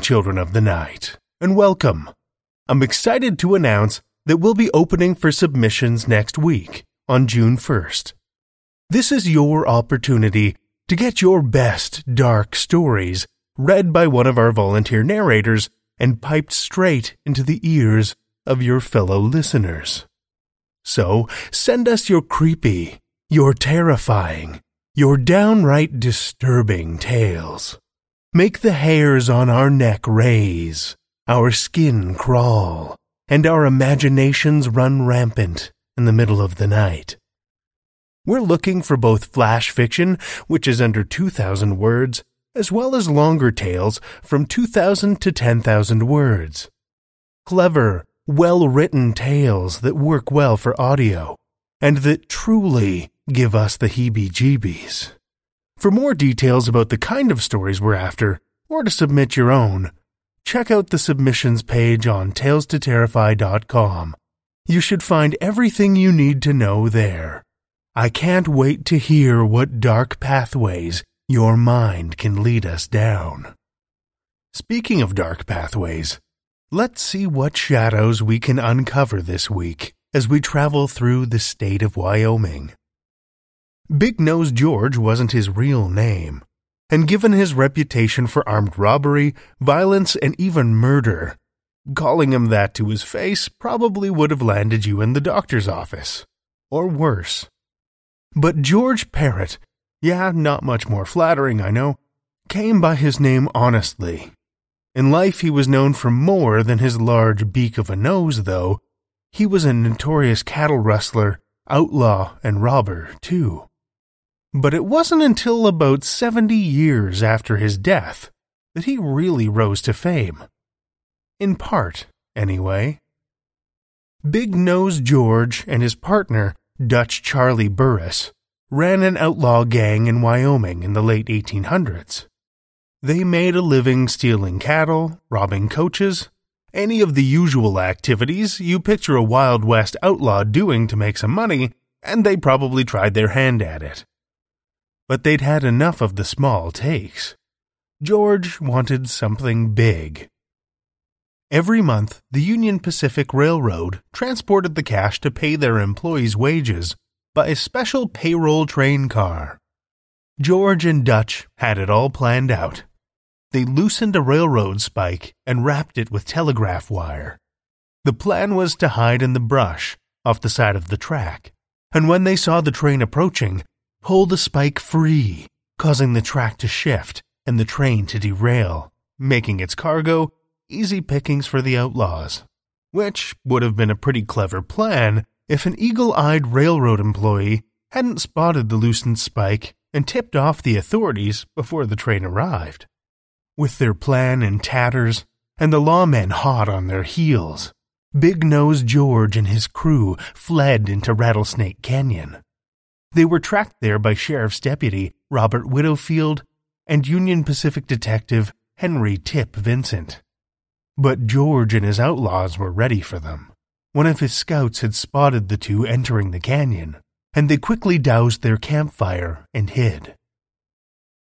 children of the night, and welcome. I'm excited to announce that we'll be opening for submissions next week on June 1st. This is your opportunity to get your best dark stories read by one of our volunteer narrators and piped straight into the ears of your fellow listeners. So send us your creepy, your terrifying, your downright disturbing tales. Make the hairs on our neck raise, our skin crawl, and our imaginations run rampant in the middle of the night. We're looking for both flash fiction, which is under 2,000 words, as well as longer tales from 2,000 to 10,000 words. Clever, well written tales that work well for audio, and that truly give us the heebie jeebies. For more details about the kind of stories we're after, or to submit your own, check out the submissions page on talestoterrify.com. You should find everything you need to know there. I can't wait to hear what dark pathways your mind can lead us down. Speaking of dark pathways, let's see what shadows we can uncover this week as we travel through the state of Wyoming. Big Nose George wasn't his real name, and given his reputation for armed robbery, violence, and even murder, calling him that to his face probably would have landed you in the doctor's office. Or worse. But George Parrott, yeah, not much more flattering, I know, came by his name honestly. In life, he was known for more than his large beak of a nose, though. He was a notorious cattle rustler, outlaw, and robber, too. But it wasn't until about 70 years after his death that he really rose to fame. In part, anyway. Big Nose George and his partner, Dutch Charlie Burris, ran an outlaw gang in Wyoming in the late 1800s. They made a living stealing cattle, robbing coaches, any of the usual activities you picture a Wild West outlaw doing to make some money, and they probably tried their hand at it but they'd had enough of the small takes. George wanted something big. Every month, the Union Pacific Railroad transported the cash to pay their employees' wages by a special payroll train car. George and Dutch had it all planned out. They loosened a railroad spike and wrapped it with telegraph wire. The plan was to hide in the brush off the side of the track and when they saw the train approaching, pull the spike free, causing the track to shift and the train to derail, making its cargo easy pickings for the outlaws. Which would have been a pretty clever plan if an eagle eyed railroad employee hadn't spotted the loosened spike and tipped off the authorities before the train arrived. With their plan in tatters and the lawmen hot on their heels, Big Nose George and his crew fled into Rattlesnake Canyon. They were tracked there by Sheriff's Deputy Robert Widowfield and Union Pacific Detective Henry Tip Vincent. But George and his outlaws were ready for them. One of his scouts had spotted the two entering the canyon, and they quickly doused their campfire and hid.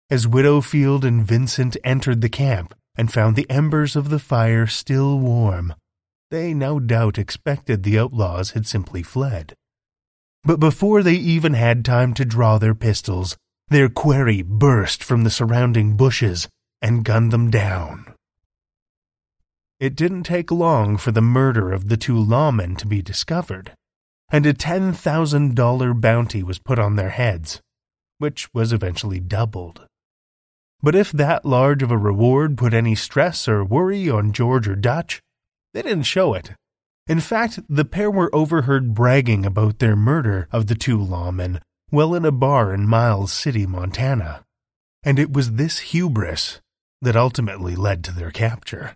As Widowfield and Vincent entered the camp and found the embers of the fire still warm, they no doubt expected the outlaws had simply fled. But before they even had time to draw their pistols, their quarry burst from the surrounding bushes and gunned them down. It didn't take long for the murder of the two lawmen to be discovered, and a $10,000 bounty was put on their heads, which was eventually doubled. But if that large of a reward put any stress or worry on George or Dutch, they didn't show it. In fact, the pair were overheard bragging about their murder of the two lawmen while in a bar in Miles City, Montana. And it was this hubris that ultimately led to their capture.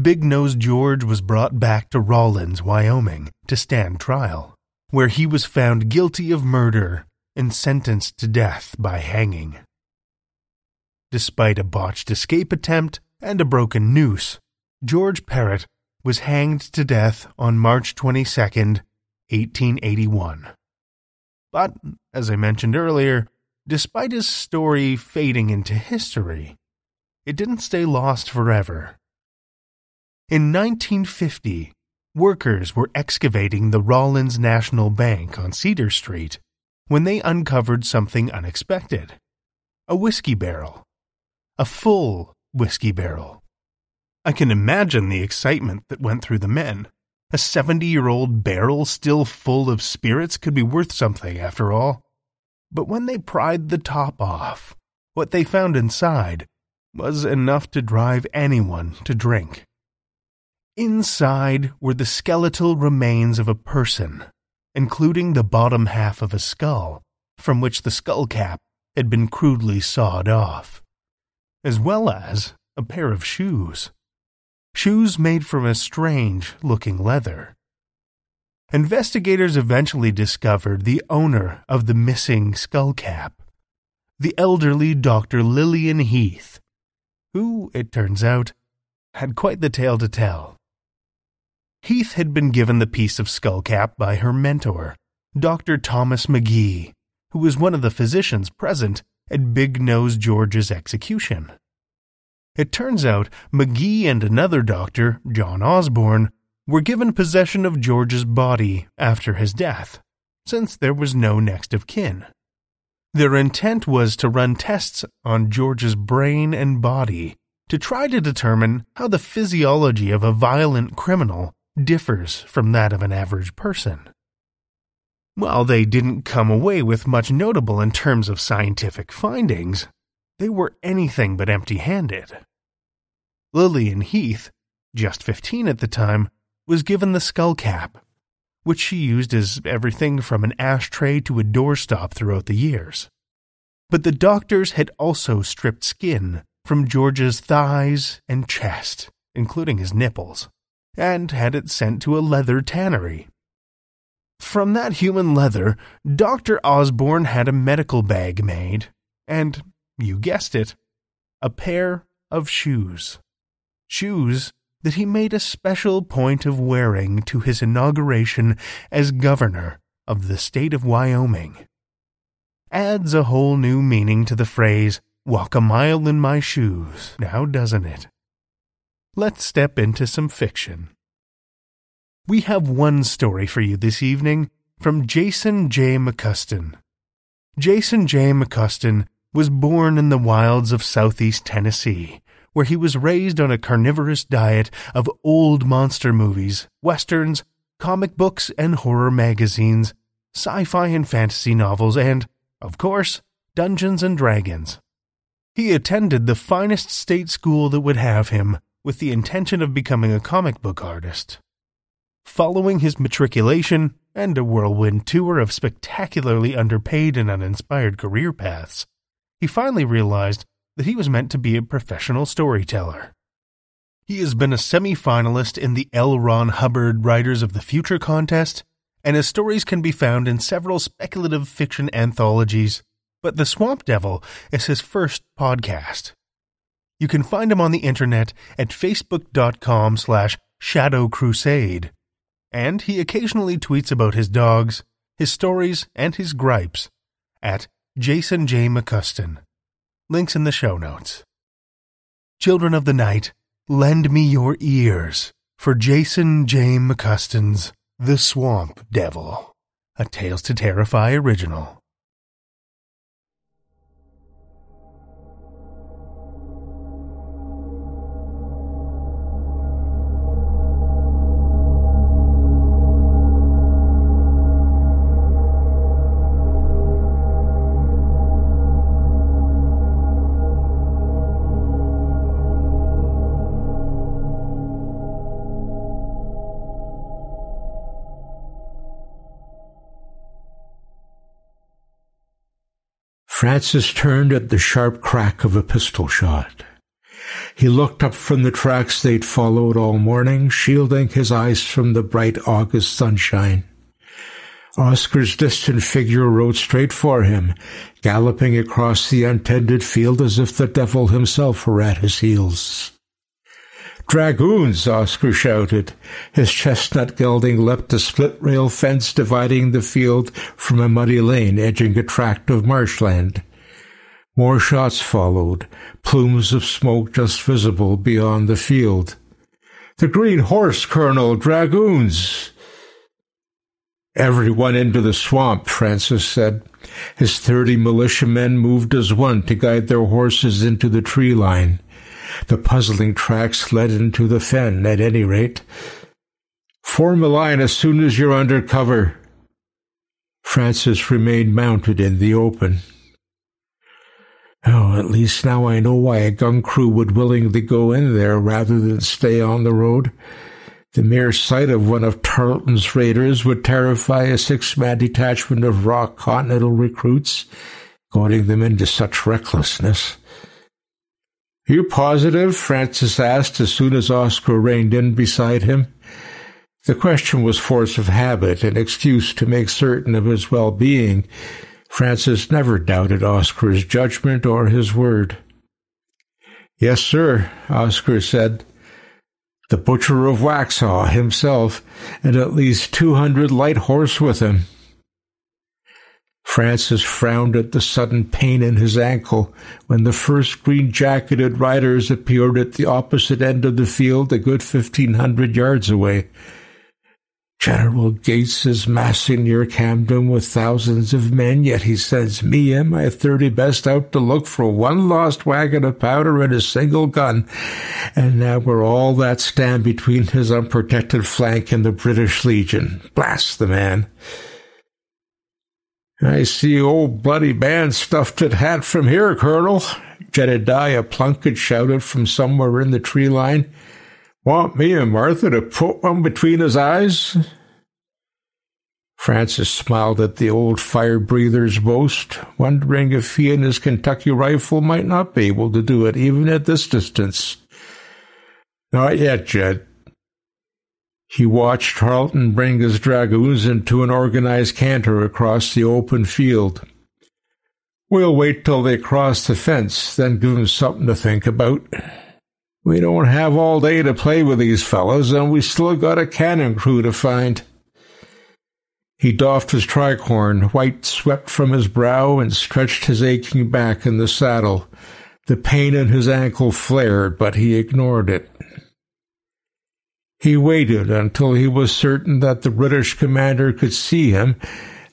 Big Nose George was brought back to Rawlins, Wyoming, to stand trial, where he was found guilty of murder and sentenced to death by hanging. Despite a botched escape attempt and a broken noose, George Parrott was hanged to death on March 22, 1881. But, as I mentioned earlier, despite his story fading into history, it didn't stay lost forever. In 1950, workers were excavating the Rawlins National Bank on Cedar Street when they uncovered something unexpected a whiskey barrel. A full whiskey barrel. I can imagine the excitement that went through the men. A 70 year old barrel still full of spirits could be worth something, after all. But when they pried the top off, what they found inside was enough to drive anyone to drink. Inside were the skeletal remains of a person, including the bottom half of a skull, from which the skull cap had been crudely sawed off, as well as a pair of shoes. Shoes made from a strange looking leather. Investigators eventually discovered the owner of the missing skull cap, the elderly Dr. Lillian Heath, who, it turns out, had quite the tale to tell. Heath had been given the piece of skullcap by her mentor, Dr. Thomas McGee, who was one of the physicians present at Big Nose George's execution. It turns out McGee and another doctor, John Osborne, were given possession of George's body after his death, since there was no next of kin. Their intent was to run tests on George's brain and body to try to determine how the physiology of a violent criminal differs from that of an average person. While they didn't come away with much notable in terms of scientific findings, they were anything but empty handed. Lillian Heath, just 15 at the time, was given the skull cap, which she used as everything from an ashtray to a doorstop throughout the years. But the doctors had also stripped skin from George's thighs and chest, including his nipples and had it sent to a leather tannery. From that human leather, Dr. Osborne had a medical bag made, and, you guessed it, a pair of shoes. Shoes that he made a special point of wearing to his inauguration as governor of the state of Wyoming. Adds a whole new meaning to the phrase, walk a mile in my shoes, now doesn't it? let's step into some fiction. We have one story for you this evening from Jason J. McCuiston. Jason J. McCuiston was born in the wilds of southeast Tennessee, where he was raised on a carnivorous diet of old monster movies, westerns, comic books, and horror magazines, sci fi and fantasy novels, and, of course, Dungeons and Dragons. He attended the finest state school that would have him, with the intention of becoming a comic book artist. Following his matriculation and a whirlwind tour of spectacularly underpaid and uninspired career paths, he finally realized that he was meant to be a professional storyteller. He has been a semi finalist in the L. Ron Hubbard Writers of the Future contest, and his stories can be found in several speculative fiction anthologies, but The Swamp Devil is his first podcast. You can find him on the internet at facebook.com slash shadow crusade, and he occasionally tweets about his dogs, his stories, and his gripes at Jason J. McCuiston. Links in the show notes. Children of the Night, lend me your ears for Jason J. McCuiston's The Swamp Devil, a Tales to Terrify original. Francis turned at the sharp crack of a pistol shot. He looked up from the tracks they'd followed all morning, shielding his eyes from the bright August sunshine. Oscar's distant figure rode straight for him, galloping across the untended field as if the devil himself were at his heels. Dragoons! Oscar shouted. His chestnut gelding leapt the split rail fence dividing the field from a muddy lane edging a tract of marshland. More shots followed, plumes of smoke just visible beyond the field. The Green Horse, Colonel! Dragoons! Everyone into the swamp, Francis said. His thirty militiamen moved as one to guide their horses into the tree line. The puzzling tracks led into the fen, at any rate. Form a line as soon as you're under cover. Francis remained mounted in the open. Oh, at least now I know why a gun crew would willingly go in there rather than stay on the road. The mere sight of one of Tarleton's raiders would terrify a six-man detachment of raw Continental recruits, goading them into such recklessness. You positive? Francis asked as soon as Oscar reined in beside him. The question was force of habit, an excuse to make certain of his well-being. Francis never doubted Oscar's judgment or his word. Yes, sir, Oscar said. The butcher of Waxhaw himself, and at least two hundred light horse with him. Francis frowned at the sudden pain in his ankle when the first green-jacketed riders appeared at the opposite end of the field a good fifteen hundred yards away. General Gates is massing near Camden with thousands of men, yet he sends me and my thirty best out to look for one lost wagon of powder and a single gun, and now we're all that stand between his unprotected flank and the British Legion. Blast the man! I see old Bloody Ban stuffed at hat from here, Colonel, Jedediah Plunkett shouted from somewhere in the tree line. Want me and Martha to put one between his eyes? Francis smiled at the old fire breather's boast, wondering if he and his Kentucky rifle might not be able to do it even at this distance. Not yet, Jed. He watched Tarleton bring his dragoons into an organized canter across the open field. We'll wait till they cross the fence, then give 'em something to think about. We don't have all day to play with these fellows, and we still got a cannon crew to find. He doffed his tricorn, white swept from his brow, and stretched his aching back in the saddle. The pain in his ankle flared, but he ignored it. He waited until he was certain that the British commander could see him,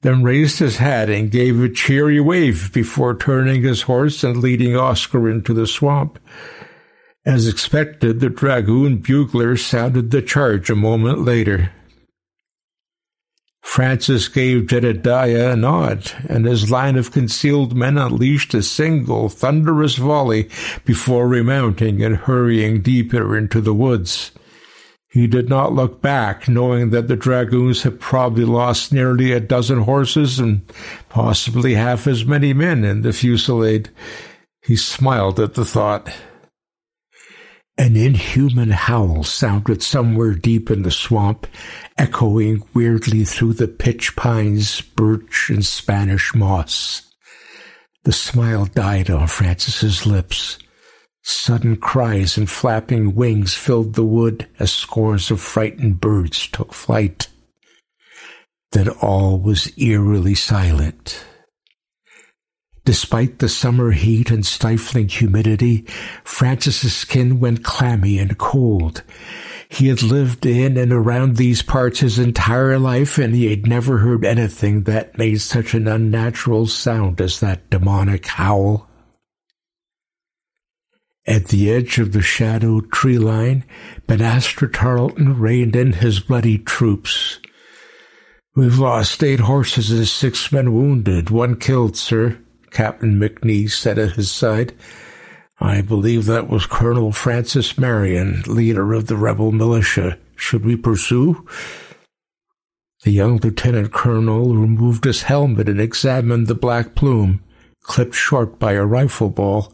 then raised his hat and gave a cheery wave before turning his horse and leading Oscar into the swamp. As expected, the dragoon bugler sounded the charge a moment later. Francis gave Jedediah a nod, and his line of concealed men unleashed a single thunderous volley before remounting and hurrying deeper into the woods. He did not look back, knowing that the dragoons had probably lost nearly a dozen horses and possibly half as many men in the fusillade. He smiled at the thought. An inhuman howl sounded somewhere deep in the swamp, echoing weirdly through the pitch pines, birch, and Spanish moss. The smile died on Francis's lips. Sudden cries and flapping wings filled the wood as scores of frightened birds took flight. Then all was eerily silent. Despite the summer heat and stifling humidity, Francis's skin went clammy and cold. He had lived in and around these parts his entire life, and he had never heard anything that made such an unnatural sound as that demonic howl. At the edge of the shadowed tree line, Banastre Tarleton reined in his bloody troops. We've lost eight horses and six men wounded, one killed, sir. Captain McNee said at his side. I believe that was Colonel Francis Marion, leader of the rebel militia. Should we pursue? The young lieutenant colonel removed his helmet and examined the black plume, clipped short by a rifle ball.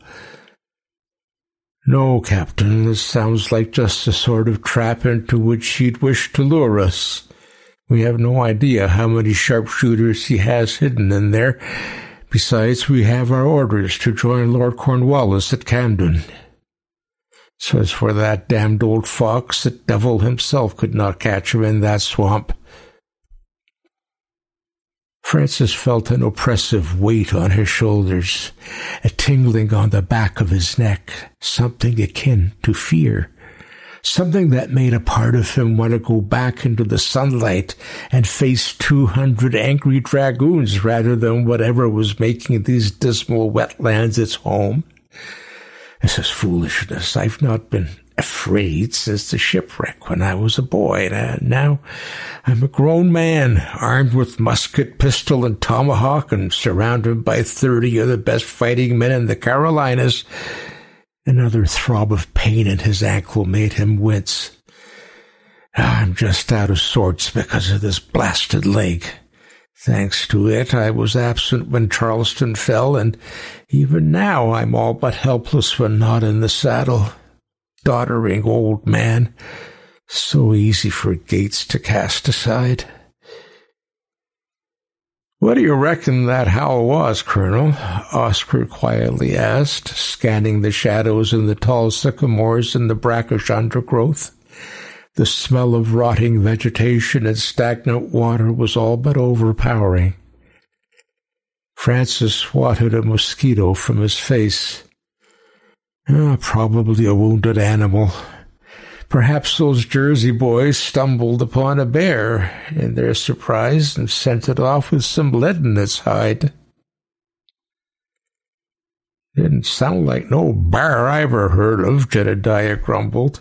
No, Captain, this sounds like just the sort of trap into which he'd wish to lure us. We have no idea how many sharpshooters he has hidden in there, Besides, we have our orders to join Lord Cornwallis at Camden. So as for that damned old fox, the devil himself could not catch him in that swamp. Francis felt an oppressive weight on his shoulders, a tingling on the back of his neck, something akin to fear something that made a part of him want to go back into the sunlight and face 200 angry dragoons rather than whatever was making these dismal wetlands its home. This is foolishness. I've not been afraid since the shipwreck when I was a boy, and uh, now I'm a grown man, armed with musket, pistol, and tomahawk, and surrounded by thirty of the best fighting men in the Carolinas. Another throb of pain in his ankle made him wince. Ah, I'm just out of sorts because of this blasted leg. Thanks to it, I was absent when Charleston fell, and even now I'm all but helpless when not in the saddle. Doddering old man, so easy for Gates to cast aside. What do you reckon that howl was, Colonel? Oscar quietly asked, scanning the shadows in the tall sycamores and the brackish undergrowth. The smell of rotting vegetation and stagnant water was all but overpowering. Francis swatted a mosquito from his face. Oh, probably a wounded animal. Perhaps those Jersey boys stumbled upon a bear in their surprise and sent it off with some lead in its hide. Didn't sound like no bear I ever heard of, Jedediah grumbled.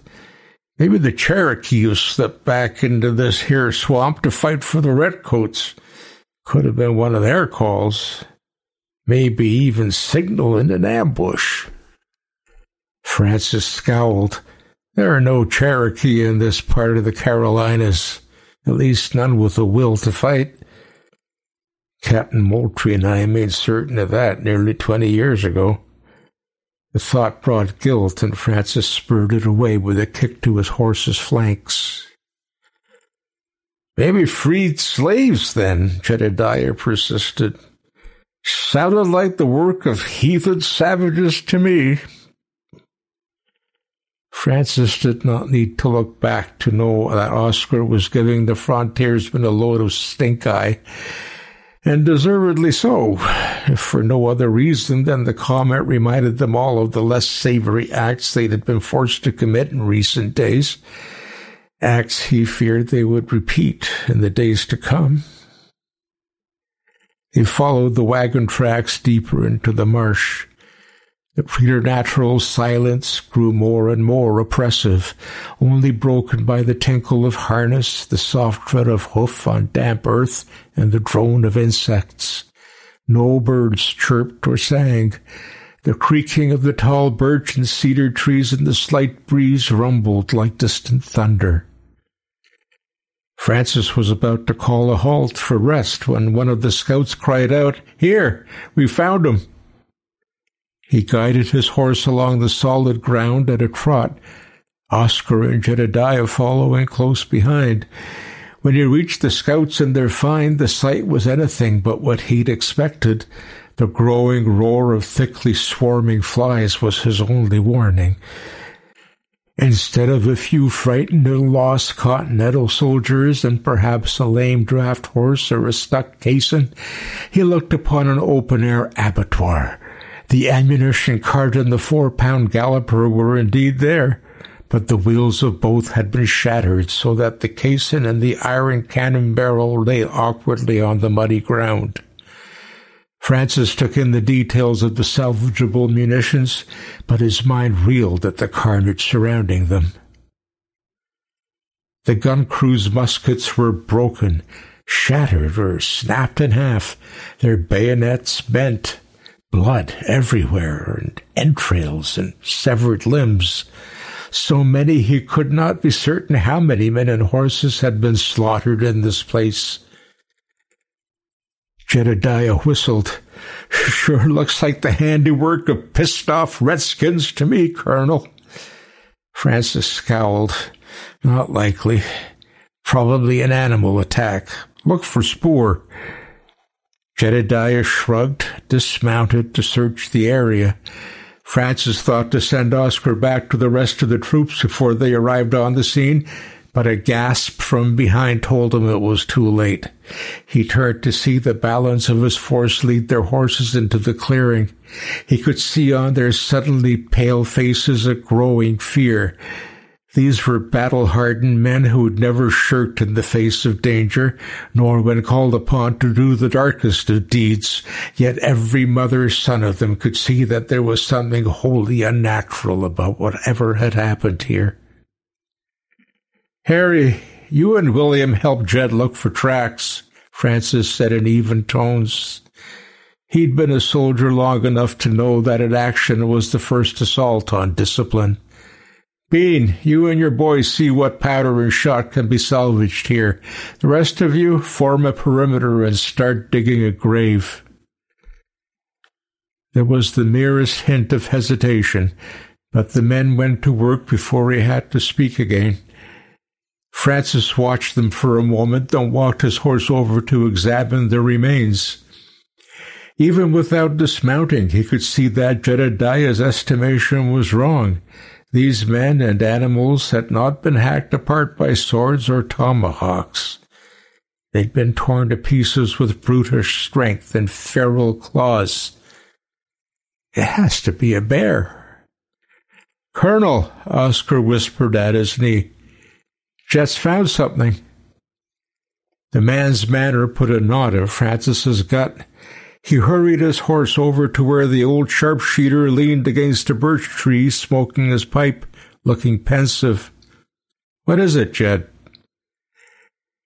Maybe the Cherokees slipped back into this here swamp to fight for the redcoats. Could have been one of their calls. Maybe even signaling an ambush. Francis scowled. There are no Cherokee in this part of the Carolinas, at least none with a will to fight. Captain Moultrie and I made certain of that nearly twenty years ago. The thought brought guilt, and Francis spurred it away with a kick to his horse's flanks. Maybe freed slaves, then, Jedediah persisted. Sounded like the work of heathen savages to me. Francis did not need to look back to know that Oscar was giving the frontiersmen a load of stink eye, and deservedly so, if for no other reason than the comment reminded them all of the less savory acts they had been forced to commit in recent days, acts he feared they would repeat in the days to come. They followed the wagon tracks deeper into the marsh. The preternatural silence grew more and more oppressive, only broken by the tinkle of harness, the soft tread of hoof on damp earth, and the drone of insects. No birds chirped or sang. The creaking of the tall birch and cedar trees in the slight breeze rumbled like distant thunder. Francis was about to call a halt for rest when one of the scouts cried out, Here, we found him. He guided his horse along the solid ground at a trot, Oscar and Jedediah following close behind. When he reached the scouts and their find, the sight was anything but what he'd expected. The growing roar of thickly swarming flies was his only warning. Instead of a few frightened and lost Continental soldiers and perhaps a lame draft horse or a stuck caisson, he looked upon an open-air abattoir. The ammunition cart and the four-pound galloper were indeed there, but the wheels of both had been shattered so that the caisson and the iron cannon barrel lay awkwardly on the muddy ground. Francis took in the details of the salvageable munitions, but his mind reeled at the carnage surrounding them. The gun crew's muskets were broken, shattered, or snapped in half, their bayonets bent, blood everywhere, and entrails and severed limbs. So many he could not be certain how many men and horses had been slaughtered in this place. Jedediah whistled. Sure looks like the handiwork of pissed off redskins to me, Colonel. Francis scowled. Not likely. Probably an animal attack. Look for spoor. Jedediah shrugged, dismounted to search the area. Francis thought to send Oscar back to the rest of the troops before they arrived on the scene, but a gasp from behind told him it was too late. He turned to see the balance of his force lead their horses into the clearing. He could see on their suddenly pale faces a growing fear. These were battle-hardened men who had never shirked in the face of danger, nor when called upon to do the darkest of deeds. Yet every mother's son of them could see that there was something wholly unnatural about whatever had happened here. Harry, you and William helped Jed look for tracks, Francis said in even tones. He'd been a soldier long enough to know that an action was the first assault on discipline. Bean, you and your boys see what powder and shot can be salvaged here. The rest of you form a perimeter and start digging a grave. There was the merest hint of hesitation, but the men went to work before he had to speak again. Francis watched them for a moment, then walked his horse over to examine the remains. Even without dismounting, he could see that Jedediah's estimation was wrong. These men and animals had not been hacked apart by swords or tomahawks. They'd been torn to pieces with brutish strength and feral claws. It has to be a bear. Colonel, Oscar whispered at his knee, just found something. The man's manner put a knot in Francis's gut. He hurried his horse over to where the old sharpshooter leaned against a birch tree, smoking his pipe, looking pensive. What is it, Jed?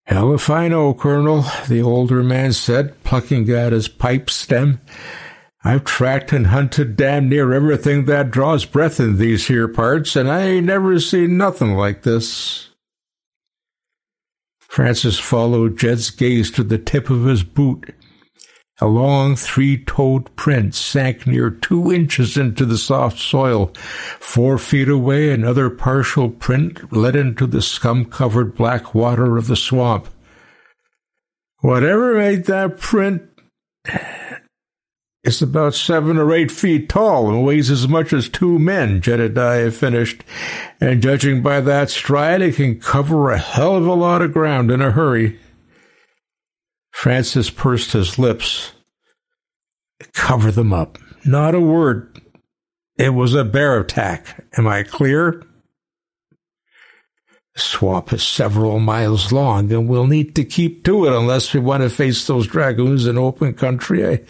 Hell if I know, Colonel, the older man said, plucking at his pipe stem. I've tracked and hunted damn near everything that draws breath in these here parts, and I ain't never seen nothing like this. Francis followed Jed's gaze to the tip of his boot. A long three-toed print sank near two inches into the soft soil. Four feet away, another partial print led into the scum-covered black water of the swamp. Whatever made that print it's about seven or eight feet tall and weighs as much as two men, Jedediah finished. And judging by that stride, it can cover a hell of a lot of ground in a hurry. Francis pursed his lips. Cover them up. Not a word. It was a bear attack. Am I clear? The swamp is several miles long, and we'll need to keep to it unless we want to face those dragoons in open country. I,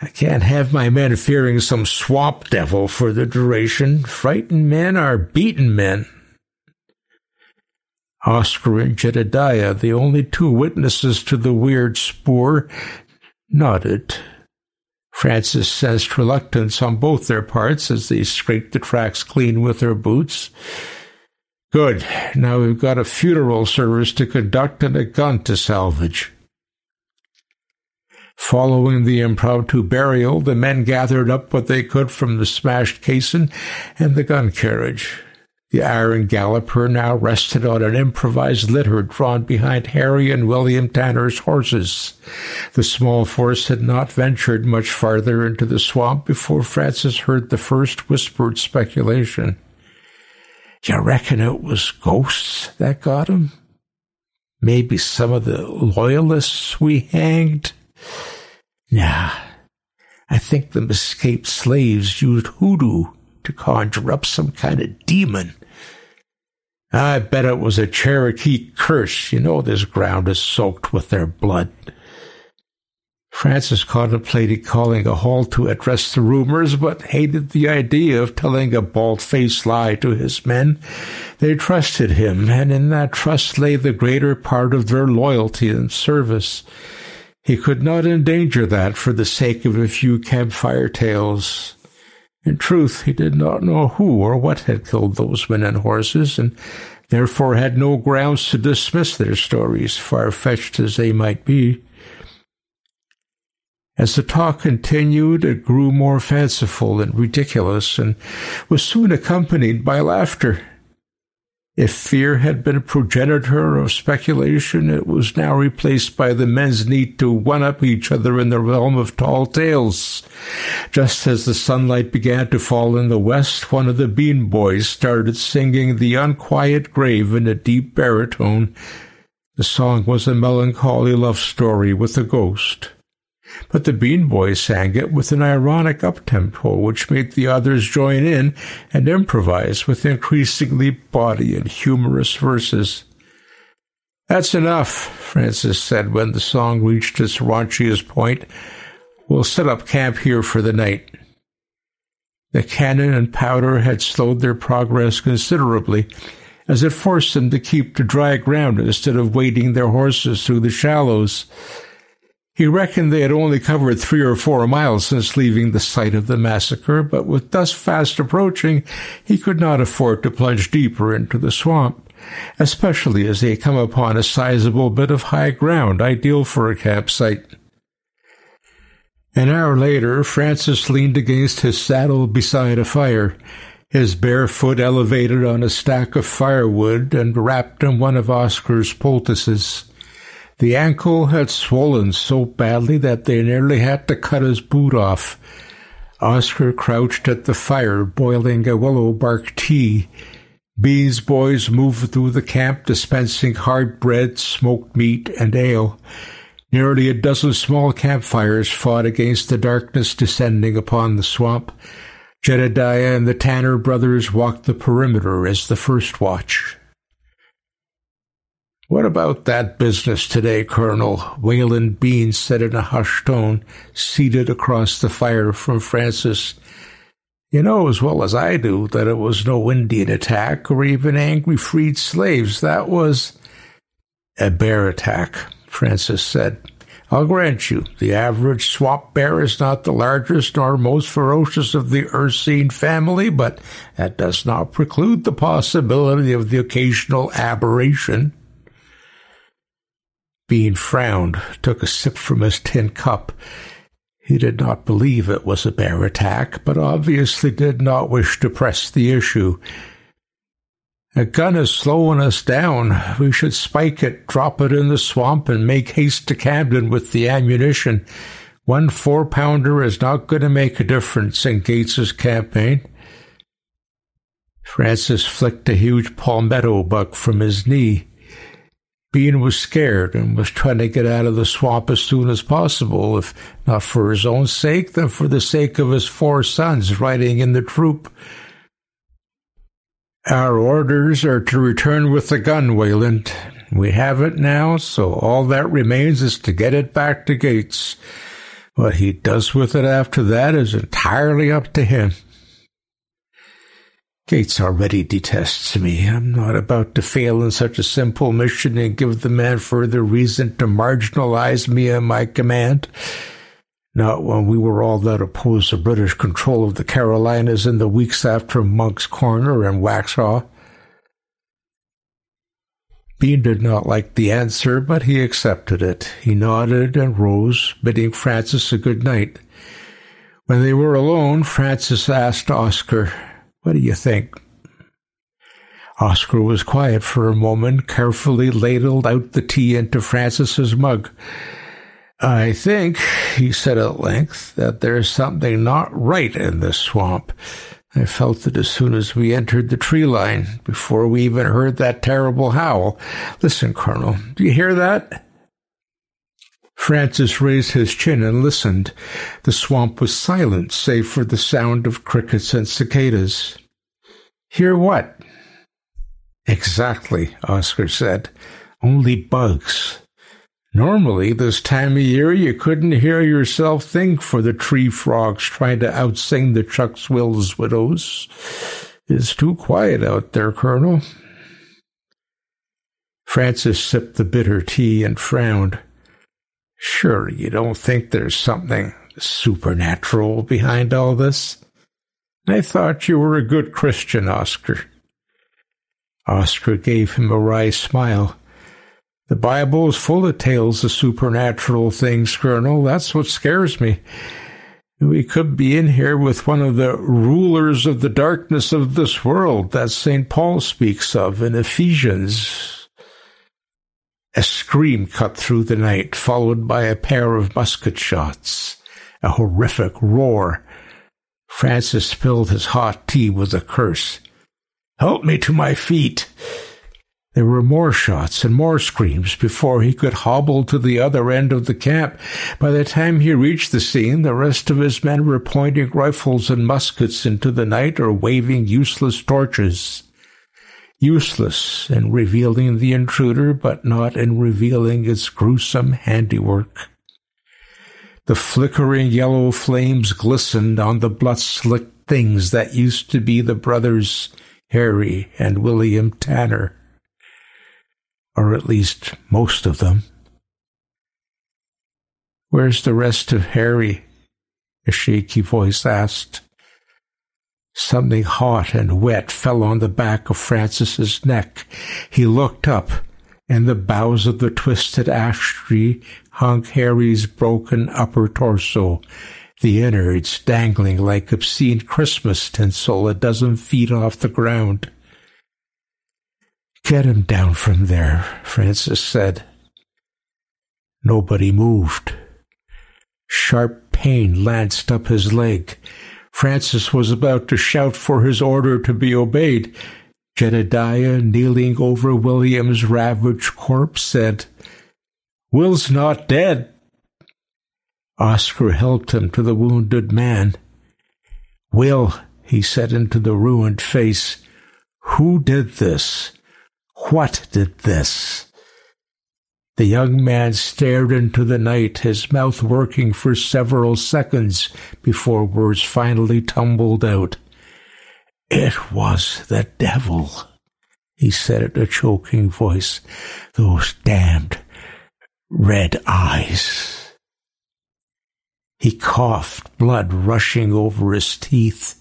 I can't have my men fearing some swamp devil for the duration. Frightened men are beaten men. Oscar and Jedediah, the only two witnesses to the weird spoor, nodded. Francis sensed reluctance on both their parts as they scraped the tracks clean with their boots. Good. Now we've got a funeral service to conduct and a gun to salvage. Following the impromptu burial, the men gathered up what they could from the smashed caisson and the gun carriage. The iron galloper now rested on an improvised litter drawn behind Harry and William Tanner's horses. The small force had not ventured much farther into the swamp before Francis heard the first whispered speculation. You reckon it was ghosts that got him? Maybe some of the loyalists we hanged? Nah, I think them escaped slaves used hoodoo to conjure up some kind of demon. I bet it was a Cherokee curse. You know this ground is soaked with their blood. Francis contemplated calling a halt to address the rumors, but hated the idea of telling a bald-faced lie to his men. They trusted him, and in that trust lay the greater part of their loyalty and service. He could not endanger that for the sake of a few campfire tales. In truth, he did not know who or what had killed those men and horses, and therefore had no grounds to dismiss their stories, far-fetched as they might be. As the talk continued, it grew more fanciful and ridiculous, and was soon accompanied by laughter. If fear had been a progenitor of speculation, it was now replaced by the men's need to one up each other in the realm of tall tales. Just as the sunlight began to fall in the west, one of the bean boys started singing The Unquiet Grave in a deep baritone. The song was a melancholy love story with a ghost. But the Bean Boys sang it with an ironic uptempo, which made the others join in and improvise with increasingly bawdy and humorous verses. That's enough, Francis said when the song reached its raunchiest point. We'll set up camp here for the night. The cannon and powder had slowed their progress considerably, as it forced them to keep to dry ground instead of wading their horses through the shallows. He reckoned they had only covered three or four miles since leaving the site of the massacre, but with dusk fast approaching, he could not afford to plunge deeper into the swamp, especially as they had come upon a sizable bit of high ground ideal for a campsite. An hour later, Francis leaned against his saddle beside a fire, his bare foot elevated on a stack of firewood and wrapped in one of Oscar's poultices. The ankle had swollen so badly that they nearly had to cut his boot off. Oscar crouched at the fire, boiling a willow bark tea. Bean's boys moved through the camp, dispensing hard bread, smoked meat, and ale. Nearly a dozen small campfires fought against the darkness descending upon the swamp. Jedediah and the Tanner brothers walked the perimeter as the first watch. What about that business today, Colonel? Wayland Bean said in a hushed tone, seated across the fire from Francis. You know as well as I do that it was no Indian attack or even angry freed slaves. That was a bear attack, Francis said. I'll grant you, the average swamp bear is not the largest nor most ferocious of the Ursine family, but that does not preclude the possibility of the occasional aberration. Bean frowned, took a sip from his tin cup. He did not believe it was a bear attack, but obviously did not wish to press the issue. A gun is slowing us down. We should spike it, drop it in the swamp, and make haste to Camden with the ammunition. One four pounder is not going to make a difference in Gates's campaign. Francis flicked a huge palmetto buck from his knee. Bean was scared and was trying to get out of the swamp as soon as possible, if not for his own sake, then for the sake of his four sons riding in the troop. Our orders are to return with the gun, Wayland. We have it now, so all that remains is to get it back to Gates. What he does with it after that is entirely up to him. Gates already detests me. I'm not about to fail in such a simple mission and give the man further reason to marginalize me and my command. Not when we were all that opposed to British control of the Carolinas in the weeks after Monk's Corner and Waxhaw. Bean did not like the answer, but he accepted it. He nodded and rose, bidding Francis a good night. When they were alone, Francis asked Oscar, What do you think? Oscar was quiet for a moment, carefully ladled out the tea into Francis's mug. I think, he said at length, that there's something not right in this swamp. I felt it as soon as we entered the tree line, before we even heard that terrible howl. Listen, Colonel, do you hear that? Francis raised his chin and listened. The swamp was silent, save for the sound of crickets and cicadas. Hear what? Exactly, Oscar said. Only bugs. Normally, this time of year, you couldn't hear yourself think for the tree frogs trying to outsing the chuck-will's-widows. It's too quiet out there, Colonel. Francis sipped the bitter tea and frowned. Sure, you don't think there's something supernatural behind all this? I thought you were a good Christian, Oscar. Oscar gave him a wry smile. The Bible is full of tales of supernatural things, Colonel. That's what scares me. We could be in here with one of the rulers of the darkness of this world that St. Paul speaks of in Ephesians. A scream cut through the night, followed by a pair of musket shots. A horrific roar. Francis spilled his hot tea with a curse. Help me to my feet! There were more shots and more screams before he could hobble to the other end of the camp. By the time he reached the scene, the rest of his men were pointing rifles and muskets into the night or waving useless torches. Useless in revealing the intruder, but not in revealing its gruesome handiwork. The flickering yellow flames glistened on the blood-slicked things that used to be the brothers Harry and William Tanner or at least most of them. Where's the rest of Harry? A shaky voice asked. Something hot and wet fell on the back of Francis's neck. He looked up. In the boughs of the twisted ash tree hung Harry's broken upper torso, the innards dangling like obscene Christmas tinsel a dozen feet off the ground. Get him down from there, Francis said. Nobody moved. Sharp pain lanced up his leg. Francis was about to shout for his order to be obeyed. Jedediah, kneeling over William's ravaged corpse, said, Will's not dead. Oscar helped him to the wounded man. Will, he said into the ruined face, who did this? What did this? The young man stared into the night, his mouth working for several seconds before words finally tumbled out. It was the devil, he said in a choking voice. Those damned red eyes. He coughed, blood rushing over his teeth.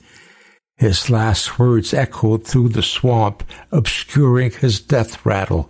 His last words echoed through the swamp, obscuring his death rattle.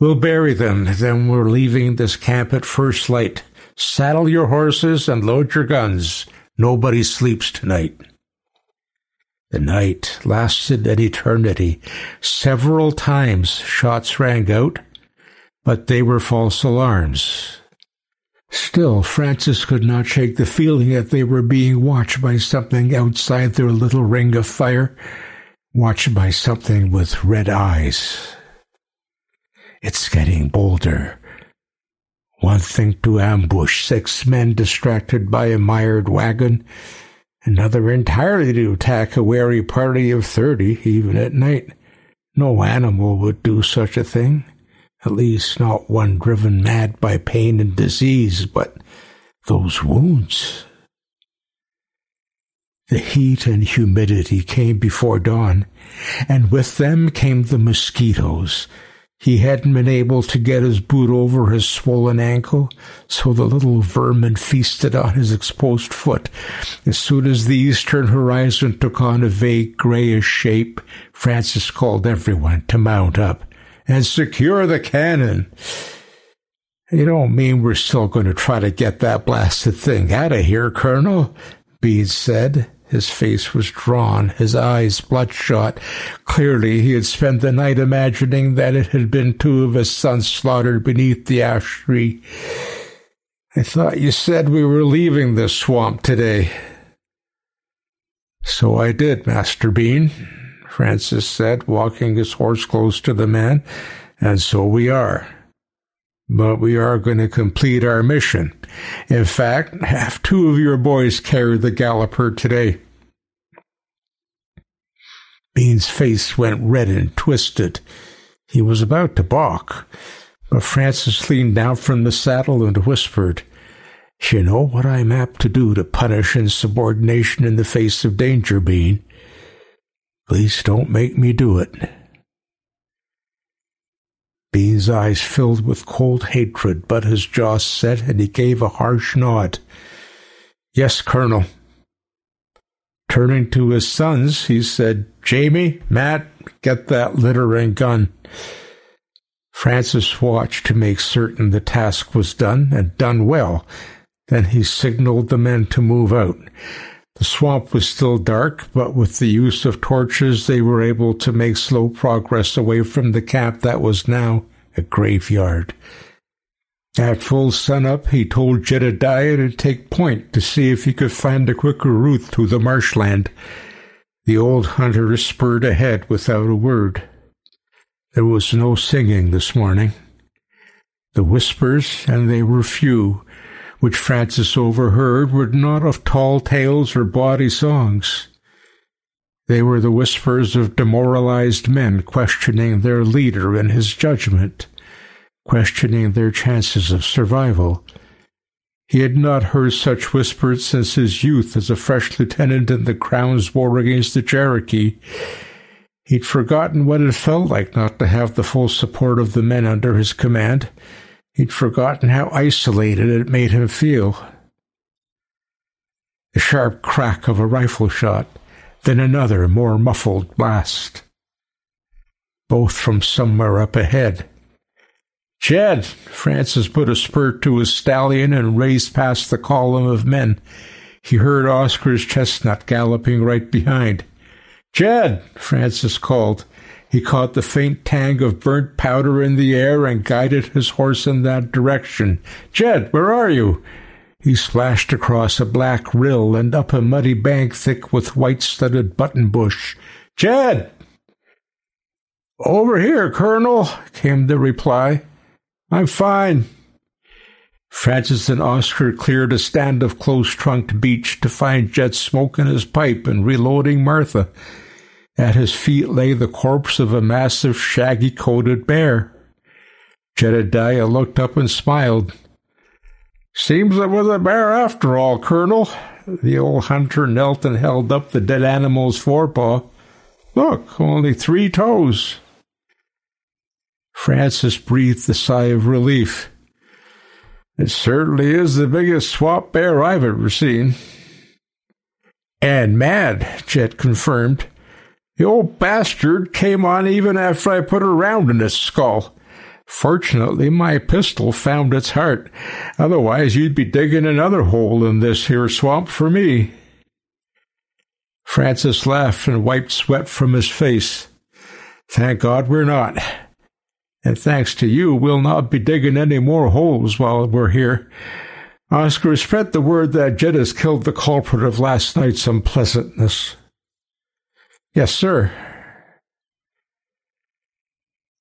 We'll bury them, then we're leaving this camp at first light. Saddle your horses and load your guns. Nobody sleeps tonight. The night lasted an eternity. Several times shots rang out, but they were false alarms. Still, Francis could not shake the feeling that they were being watched by something outside their little ring of fire, watched by something with red eyes. It's getting bolder. One thing to ambush six men distracted by a mired wagon, another entirely to attack a wary party of thirty, even at night. No animal would do such a thing, at least not one driven mad by pain and disease, but those wounds. The heat and humidity came before dawn, and with them came the mosquitoes he hadn't been able to get his boot over his swollen ankle, so the little vermin feasted on his exposed foot. As soon as the eastern horizon took on a vague grayish shape, Francis called everyone to mount up and secure the cannon. You don't mean we're still going to try to get that blasted thing out of here, Colonel? Bede said. His face was drawn, his eyes bloodshot. Clearly, he had spent the night imagining that it had been two of his sons slaughtered beneath the ash tree. I thought you said we were leaving this swamp today. So I did, Master Bean, Francis said, walking his horse close to the man, and so we are but we are going to complete our mission. In fact, have two of your boys carry the galloper today. Bean's face went red and twisted. He was about to balk, but Francis leaned down from the saddle and whispered, You know what I'm apt to do to punish insubordination in the face of danger, Bean. Please don't make me do it. Bean's eyes filled with cold hatred, but his jaw set and he gave a harsh nod. Yes, Colonel. Turning to his sons, he said, Jamie, Matt, get that litter and gun. Francis watched to make certain the task was done, and done well. Then he signaled the men to move out. The swamp was still dark, but with the use of torches, they were able to make slow progress away from the camp that was now a graveyard. At full sunup, he told Jedediah to take point to see if he could find a quicker route through the marshland. The old hunter spurred ahead without a word. There was no singing this morning. The whispers, and they were few, which Francis overheard were not of tall tales or bawdy songs. They were the whispers of demoralized men questioning their leader and his judgment, questioning their chances of survival. He had not heard such whispers since his youth as a fresh lieutenant in the Crown's war against the Cherokee. He'd forgotten what it felt like not to have the full support of the men under his command He'd forgotten how isolated it made him feel. The sharp crack of a rifle shot, then another, more muffled blast. Both from somewhere up ahead. Jed! Francis put a spur to his stallion and raced past the column of men. He heard Oscar's chestnut galloping right behind. Jed! Francis called. He caught the faint tang of burnt powder in the air and guided his horse in that direction. Jed, where are you? He splashed across a black rill and up a muddy bank thick with white studded buttonbush. Jed! Over here, Colonel, came the reply. I'm fine. Francis and Oscar cleared a stand of close trunked beech to find Jed smoking his pipe and reloading Martha. At his feet lay the corpse of a massive, shaggy coated bear. Jedediah looked up and smiled. Seems it was a bear after all, Colonel. The old hunter knelt and held up the dead animal's forepaw. Look, only three toes. Francis breathed a sigh of relief. It certainly is the biggest swamp bear I've ever seen. And mad, Jed confirmed. The old bastard came on even after I put a round in his skull. Fortunately, my pistol found its heart. Otherwise, you'd be digging another hole in this here swamp for me. Francis laughed and wiped sweat from his face. Thank God we're not. And thanks to you, we'll not be digging any more holes while we're here. Oscar, spread the word that Jed has killed the culprit of last night's unpleasantness. Yes, sir.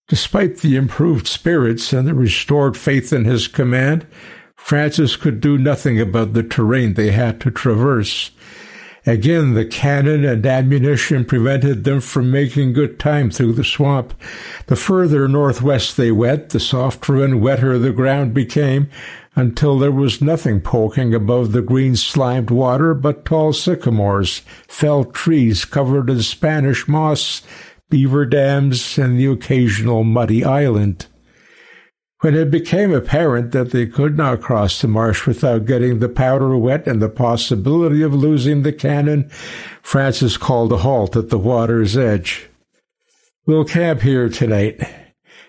Despite the improved spirits and the restored faith in his command, Francis could do nothing about the terrain they had to traverse. Again, the cannon and ammunition prevented them from making good time through the swamp. The further northwest they went, the softer and wetter the ground became, until there was nothing poking above the green slimed water but tall sycamores, felled trees covered in Spanish moss, beaver dams, and the occasional muddy island. When it became apparent that they could not cross the marsh without getting the powder wet and the possibility of losing the cannon, Francis called a halt at the water's edge. We'll camp here tonight.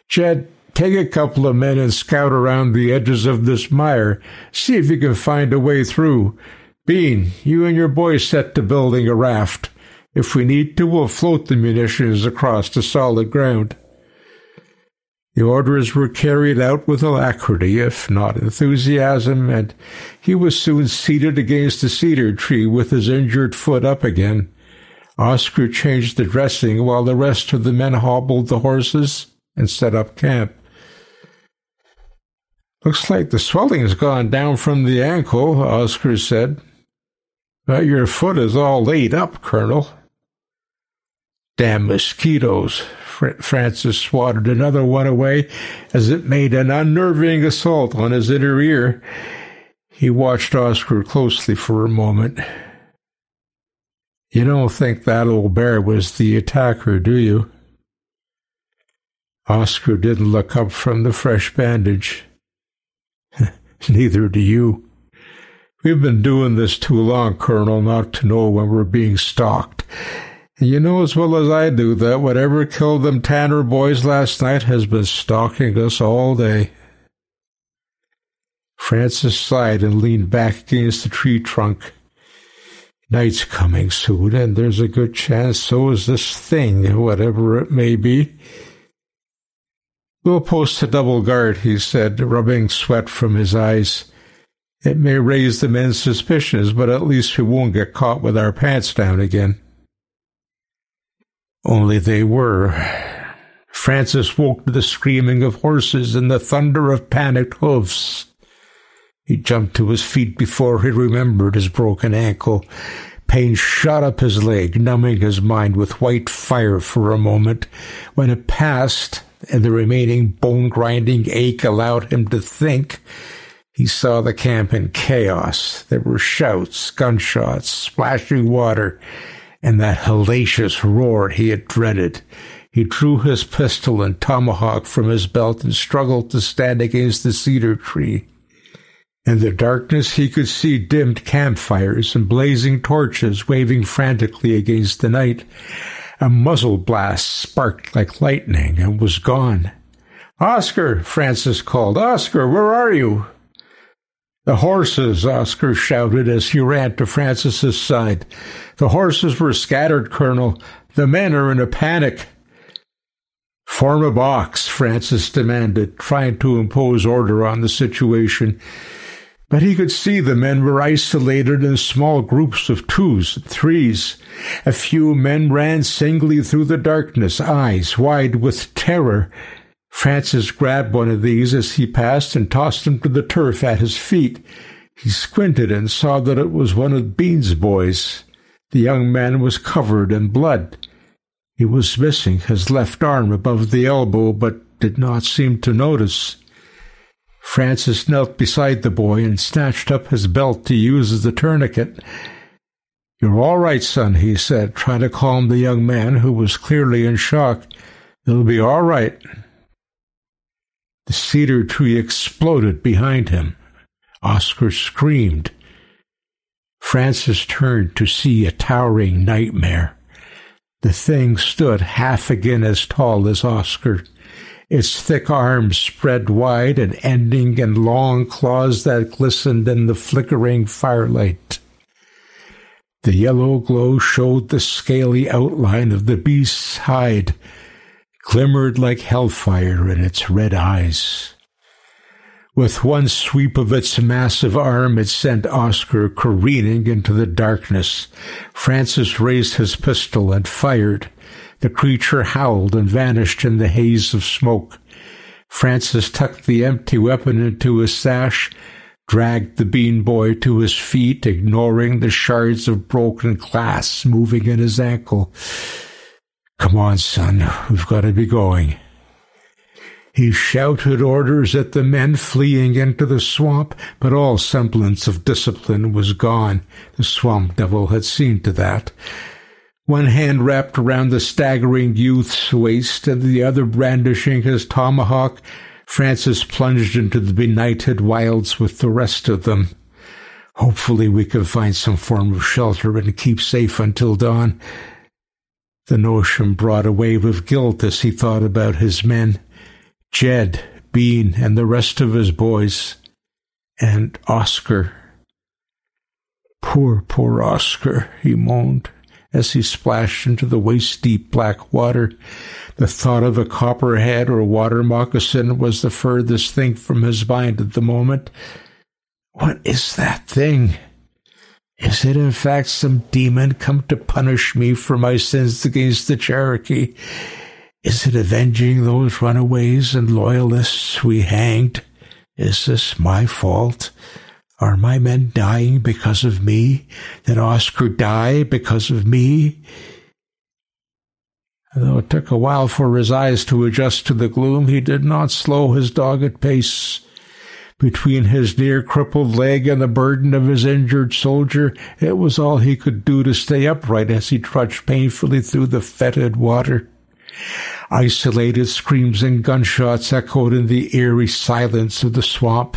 Jed, take a couple of men and scout around the edges of this mire. See if you can find a way through. Bean, you and your boys set to building a raft. If we need to, we'll float the munitions across to solid ground. The orders were carried out with alacrity, if not enthusiasm, and he was soon seated against a cedar tree with his injured foot up again. Oscar changed the dressing while the rest of the men hobbled the horses and set up camp. Looks like the swelling has gone down from the ankle, Oscar said. But your foot is all laid up, Colonel. Damn mosquitoes, Francis swatted another one away as it made an unnerving assault on his inner ear. He watched Oscar closely for a moment. You don't think that old bear was the attacker, do you? Oscar didn't look up from the fresh bandage. Neither do you. We've been doing this too long, Colonel, not to know when we're being stalked. And You know as well as I do that whatever killed them Tanner boys last night has been stalking us all day. Francis sighed and leaned back against the tree trunk. Night's coming soon, and there's a good chance so is this thing, whatever it may be. We'll post a double guard, he said, rubbing sweat from his eyes. It may raise the men's suspicions, but at least we won't get caught with our pants down again. Only they were. Francis woke to the screaming of horses and the thunder of panicked hoofs. He jumped to his feet before he remembered his broken ankle. Pain shot up his leg, numbing his mind with white fire for a moment. When it passed, and the remaining bone grinding ache allowed him to think, he saw the camp in chaos. There were shouts, gunshots, splashing water and that hellacious roar he had dreaded. He drew his pistol and tomahawk from his belt and struggled to stand against the cedar tree. In the darkness, he could see dimmed campfires and blazing torches waving frantically against the night. A muzzle blast sparked like lightning and was gone. Oscar, Francis called. Oscar, where are you? The horses, Oscar shouted as he ran to Francis's side. The horses were scattered, Colonel. The men are in a panic. Form a box, Francis demanded, trying to impose order on the situation. But he could see the men were isolated in small groups of twos threes. A few men ran singly through the darkness, eyes wide with terror. Francis grabbed one of these as he passed and tossed him to the turf at his feet. He squinted and saw that it was one of Bean's boys. The young man was covered in blood. He was missing his left arm above the elbow, but did not seem to notice. Francis knelt beside the boy and snatched up his belt to use as a tourniquet. You're all right, son, he said, trying to calm the young man who was clearly in shock. It'll be all right. The cedar tree exploded behind him. Oscar screamed. Francis turned to see a towering nightmare. The thing stood half again as tall as Oscar, its thick arms spread wide and ending in long claws that glistened in the flickering firelight. The yellow glow showed the scaly outline of the beast's hide, glimmered like hellfire in its red eyes. With one sweep of its massive arm, it sent Oscar careening into the darkness. Francis raised his pistol and fired. The creature howled and vanished in the haze of smoke. Francis tucked the empty weapon into his sash, dragged the bean boy to his feet, ignoring the shards of broken glass moving in his ankle. Come on, son, we've got to be going. He shouted orders at the men fleeing into the swamp, but all semblance of discipline was gone. The swamp devil had seen to that. One hand wrapped around the staggering youth's waist, and the other brandishing his tomahawk, Francis plunged into the benighted wilds with the rest of them. Hopefully, we can find some form of shelter and keep safe until dawn. The notion brought a wave of guilt as he thought about his men. Jed, Bean, and the rest of his boys, and Oscar. Poor, poor Oscar, he moaned as he splashed into the waist deep black water. The thought of a copperhead or water moccasin was the furthest thing from his mind at the moment. What is that thing? Is it in fact some demon come to punish me for my sins against the Cherokee? Is it avenging those runaways and loyalists we hanged? Is this my fault? Are my men dying because of me? Did Oscar die because of me? Though it took a while for his eyes to adjust to the gloom, he did not slow his dogged pace. Between his near crippled leg and the burden of his injured soldier, it was all he could do to stay upright as he trudged painfully through the fetid water. Isolated screams and gunshots echoed in the eerie silence of the swamp.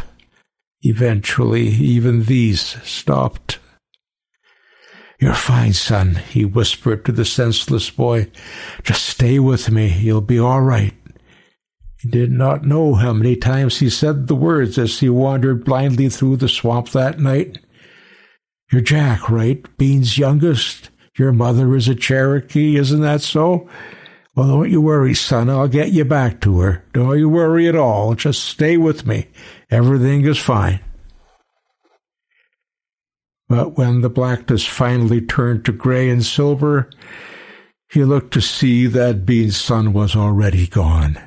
Eventually, even these stopped. You're fine, son, he whispered to the senseless boy. Just stay with me. You'll be all right. He did not know how many times he said the words as he wandered blindly through the swamp that night. You're Jack, right? Bean's youngest? Your mother is a Cherokee, isn't that so? Well, don't you worry, son. I'll get you back to her. Don't you worry at all. Just stay with me. Everything is fine. But when the blackness finally turned to gray and silver, he looked to see that Bean's son was already gone.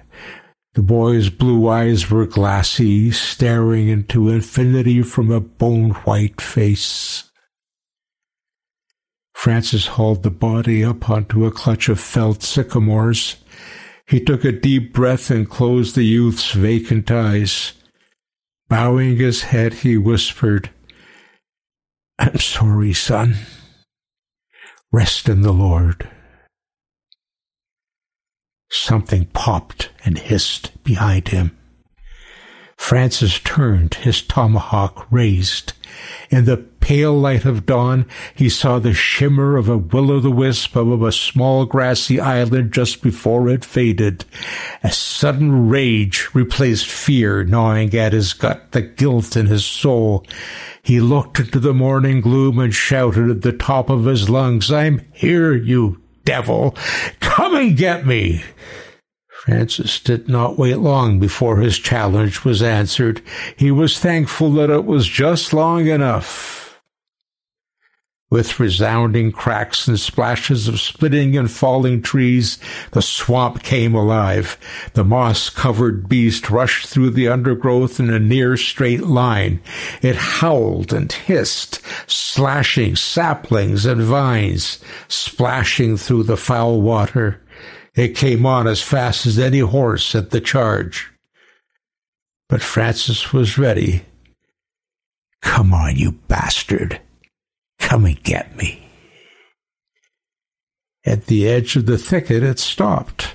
The boy's blue eyes were glassy, staring into infinity from a bone white face. Francis hauled the body up onto a clutch of felled sycamores. He took a deep breath and closed the youth's vacant eyes. Bowing his head, he whispered, I'm sorry, son. Rest in the Lord. Something popped and hissed behind him. Francis turned, his tomahawk raised. In the pale light of dawn, he saw the shimmer of a will-o'-the-wisp above a small grassy island just before it faded. A sudden rage replaced fear gnawing at his gut, the guilt in his soul. He looked into the morning gloom and shouted at the top of his lungs, I'm here, you devil! Come and get me! Francis did not wait long before his challenge was answered. He was thankful that it was just long enough. With resounding cracks and splashes of splitting and falling trees, the swamp came alive. The moss covered beast rushed through the undergrowth in a near straight line. It howled and hissed, slashing saplings and vines, splashing through the foul water. It came on as fast as any horse at the charge. But Francis was ready. Come on, you bastard. Come and get me. At the edge of the thicket, it stopped.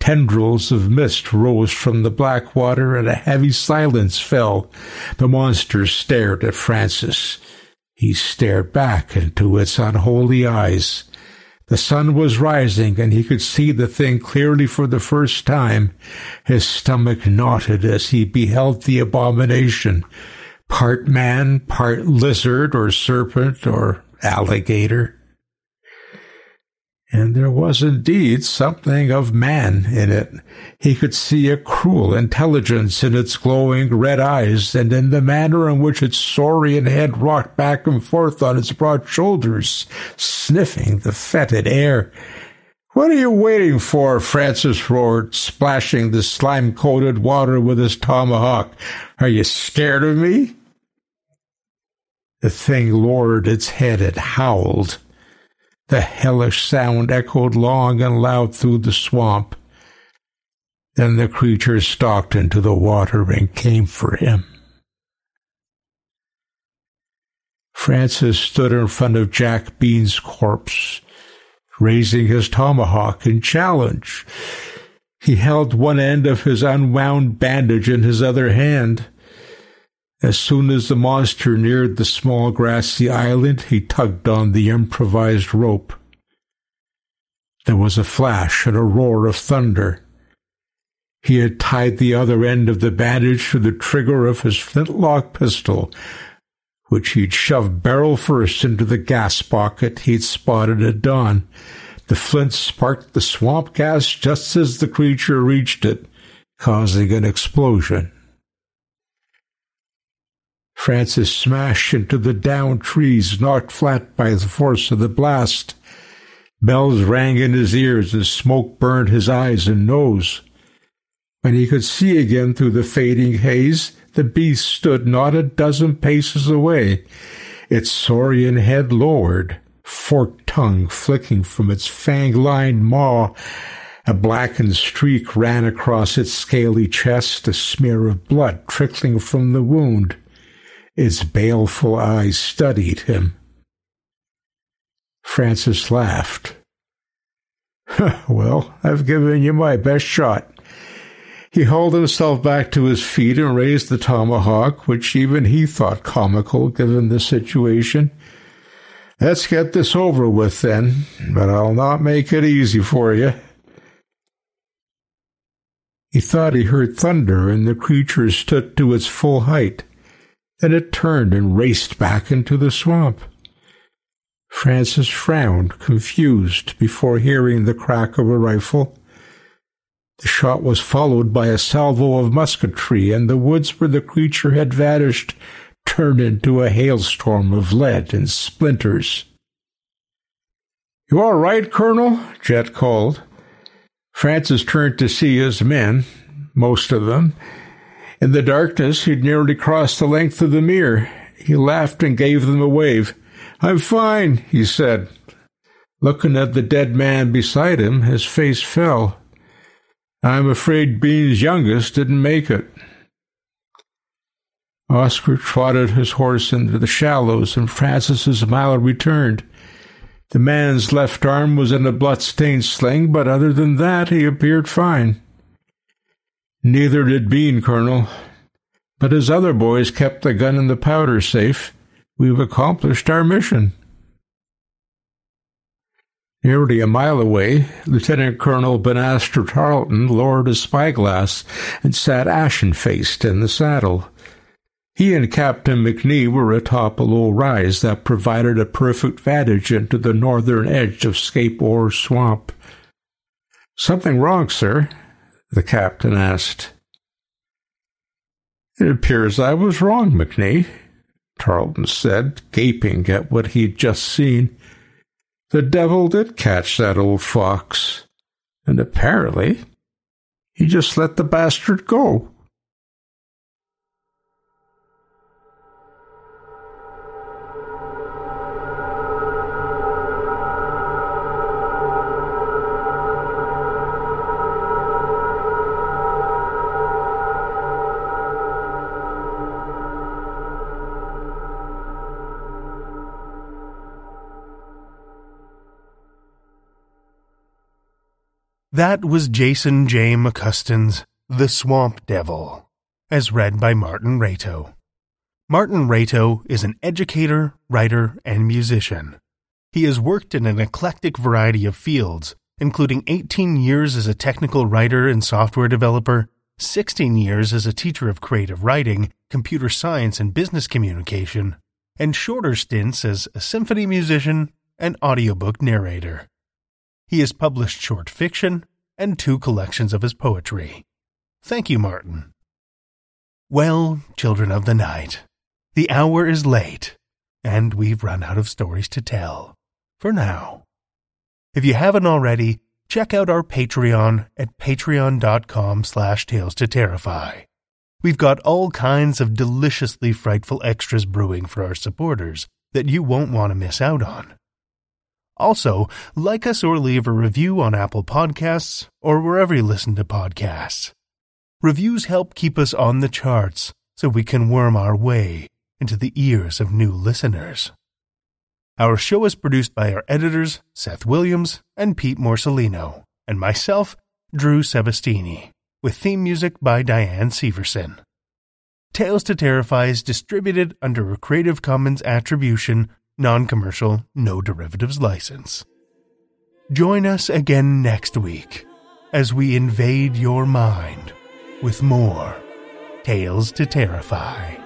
Tendrils of mist rose from the black water, and a heavy silence fell. The monster stared at Francis. He stared back into its unholy eyes. The sun was rising, and he could see the thing clearly for the first time. His stomach knotted as he beheld the abomination part man, part lizard or serpent or alligator. And there was indeed something of man in it. He could see a cruel intelligence in its glowing red eyes and in the manner in which its saurian head rocked back and forth on its broad shoulders, sniffing the fetid air. What are you waiting for? Francis roared, splashing the slime coated water with his tomahawk. Are you scared of me? The thing lowered its head and howled. The hellish sound echoed long and loud through the swamp. Then the creature stalked into the water and came for him. Francis stood in front of Jack Bean's corpse raising his tomahawk in challenge. He held one end of his unwound bandage in his other hand. As soon as the monster neared the small grassy island, he tugged on the improvised rope. There was a flash and a roar of thunder. He had tied the other end of the bandage to the trigger of his flintlock pistol, which he'd shoved barrel first into the gas pocket he'd spotted at dawn. The flint sparked the swamp gas just as the creature reached it, causing an explosion. Francis smashed into the downed trees, knocked flat by the force of the blast. Bells rang in his ears and smoke burned his eyes and nose. When he could see again through the fading haze, the beast stood not a dozen paces away, its saurian head lowered, forked tongue flicking from its fang-lined maw. A blackened streak ran across its scaly chest, a smear of blood trickling from the wound. Its baleful eyes studied him. Francis laughed. well, I've given you my best shot. He hauled himself back to his feet and raised the tomahawk, which even he thought comical given the situation. Let's get this over with then, but I'll not make it easy for you. He thought he heard thunder, and the creature stood to its full height. Then it turned and raced back into the swamp. Francis frowned, confused, before hearing the crack of a rifle. The shot was followed by a salvo of musketry, and the woods where the creature had vanished turned into a hailstorm of lead and splinters. You all right, Colonel? Jed called. Francis turned to see his men, most of them. In the darkness, he'd nearly crossed the length of the mere. He laughed and gave them a wave. I'm fine, he said. Looking at the dead man beside him, his face fell. I'm afraid Bean's youngest didn't make it. Oscar trotted his horse into the shallows, and Francis's smile returned. The man's left arm was in a blood-stained sling, but other than that, he appeared fine. Neither did Bean, Colonel. But his other boys kept the gun and the powder safe. We've accomplished our mission. Nearly a mile away, Lieutenant Colonel Banastre Tarleton lowered his spyglass and sat ashen-faced in the saddle. He and Captain McNee were atop a low rise that provided a perfect vantage into the northern edge of Scape Swamp. Something wrong, sir? The captain asked. It appears I was wrong, McNee. Tarleton said, gaping at what he'd just seen. The devil did catch that old fox, and apparently he just let the bastard go. That was Jason J. McCuiston's The Swamp Devil, as read by Martin Reyto. Martin Reyto is an educator, writer, and musician. He has worked in an eclectic variety of fields, including 18 years as a technical writer and software developer, 16 years as a teacher of creative writing, computer science, and business communication, and shorter stints as a symphony musician and audiobook narrator. He has published short fiction and two collections of his poetry. Thank you, Martin. Well, children of the night, the hour is late, and we've run out of stories to tell. For now. If you haven't already, check out our Patreon at patreon.com slash tales to terrify. We've got all kinds of deliciously frightful extras brewing for our supporters that you won't want to miss out on. Also, like us or leave a review on Apple Podcasts or wherever you listen to podcasts. Reviews help keep us on the charts so we can worm our way into the ears of new listeners. Our show is produced by our editors, Seth Williams and Pete Morsellino, and myself, Drew Sebastini, with theme music by Diane Severson. Tales to Terrify is distributed under a Creative Commons Attribution non commercial, no derivatives license. Join us again next week as we invade your mind with more Tales to Terrify.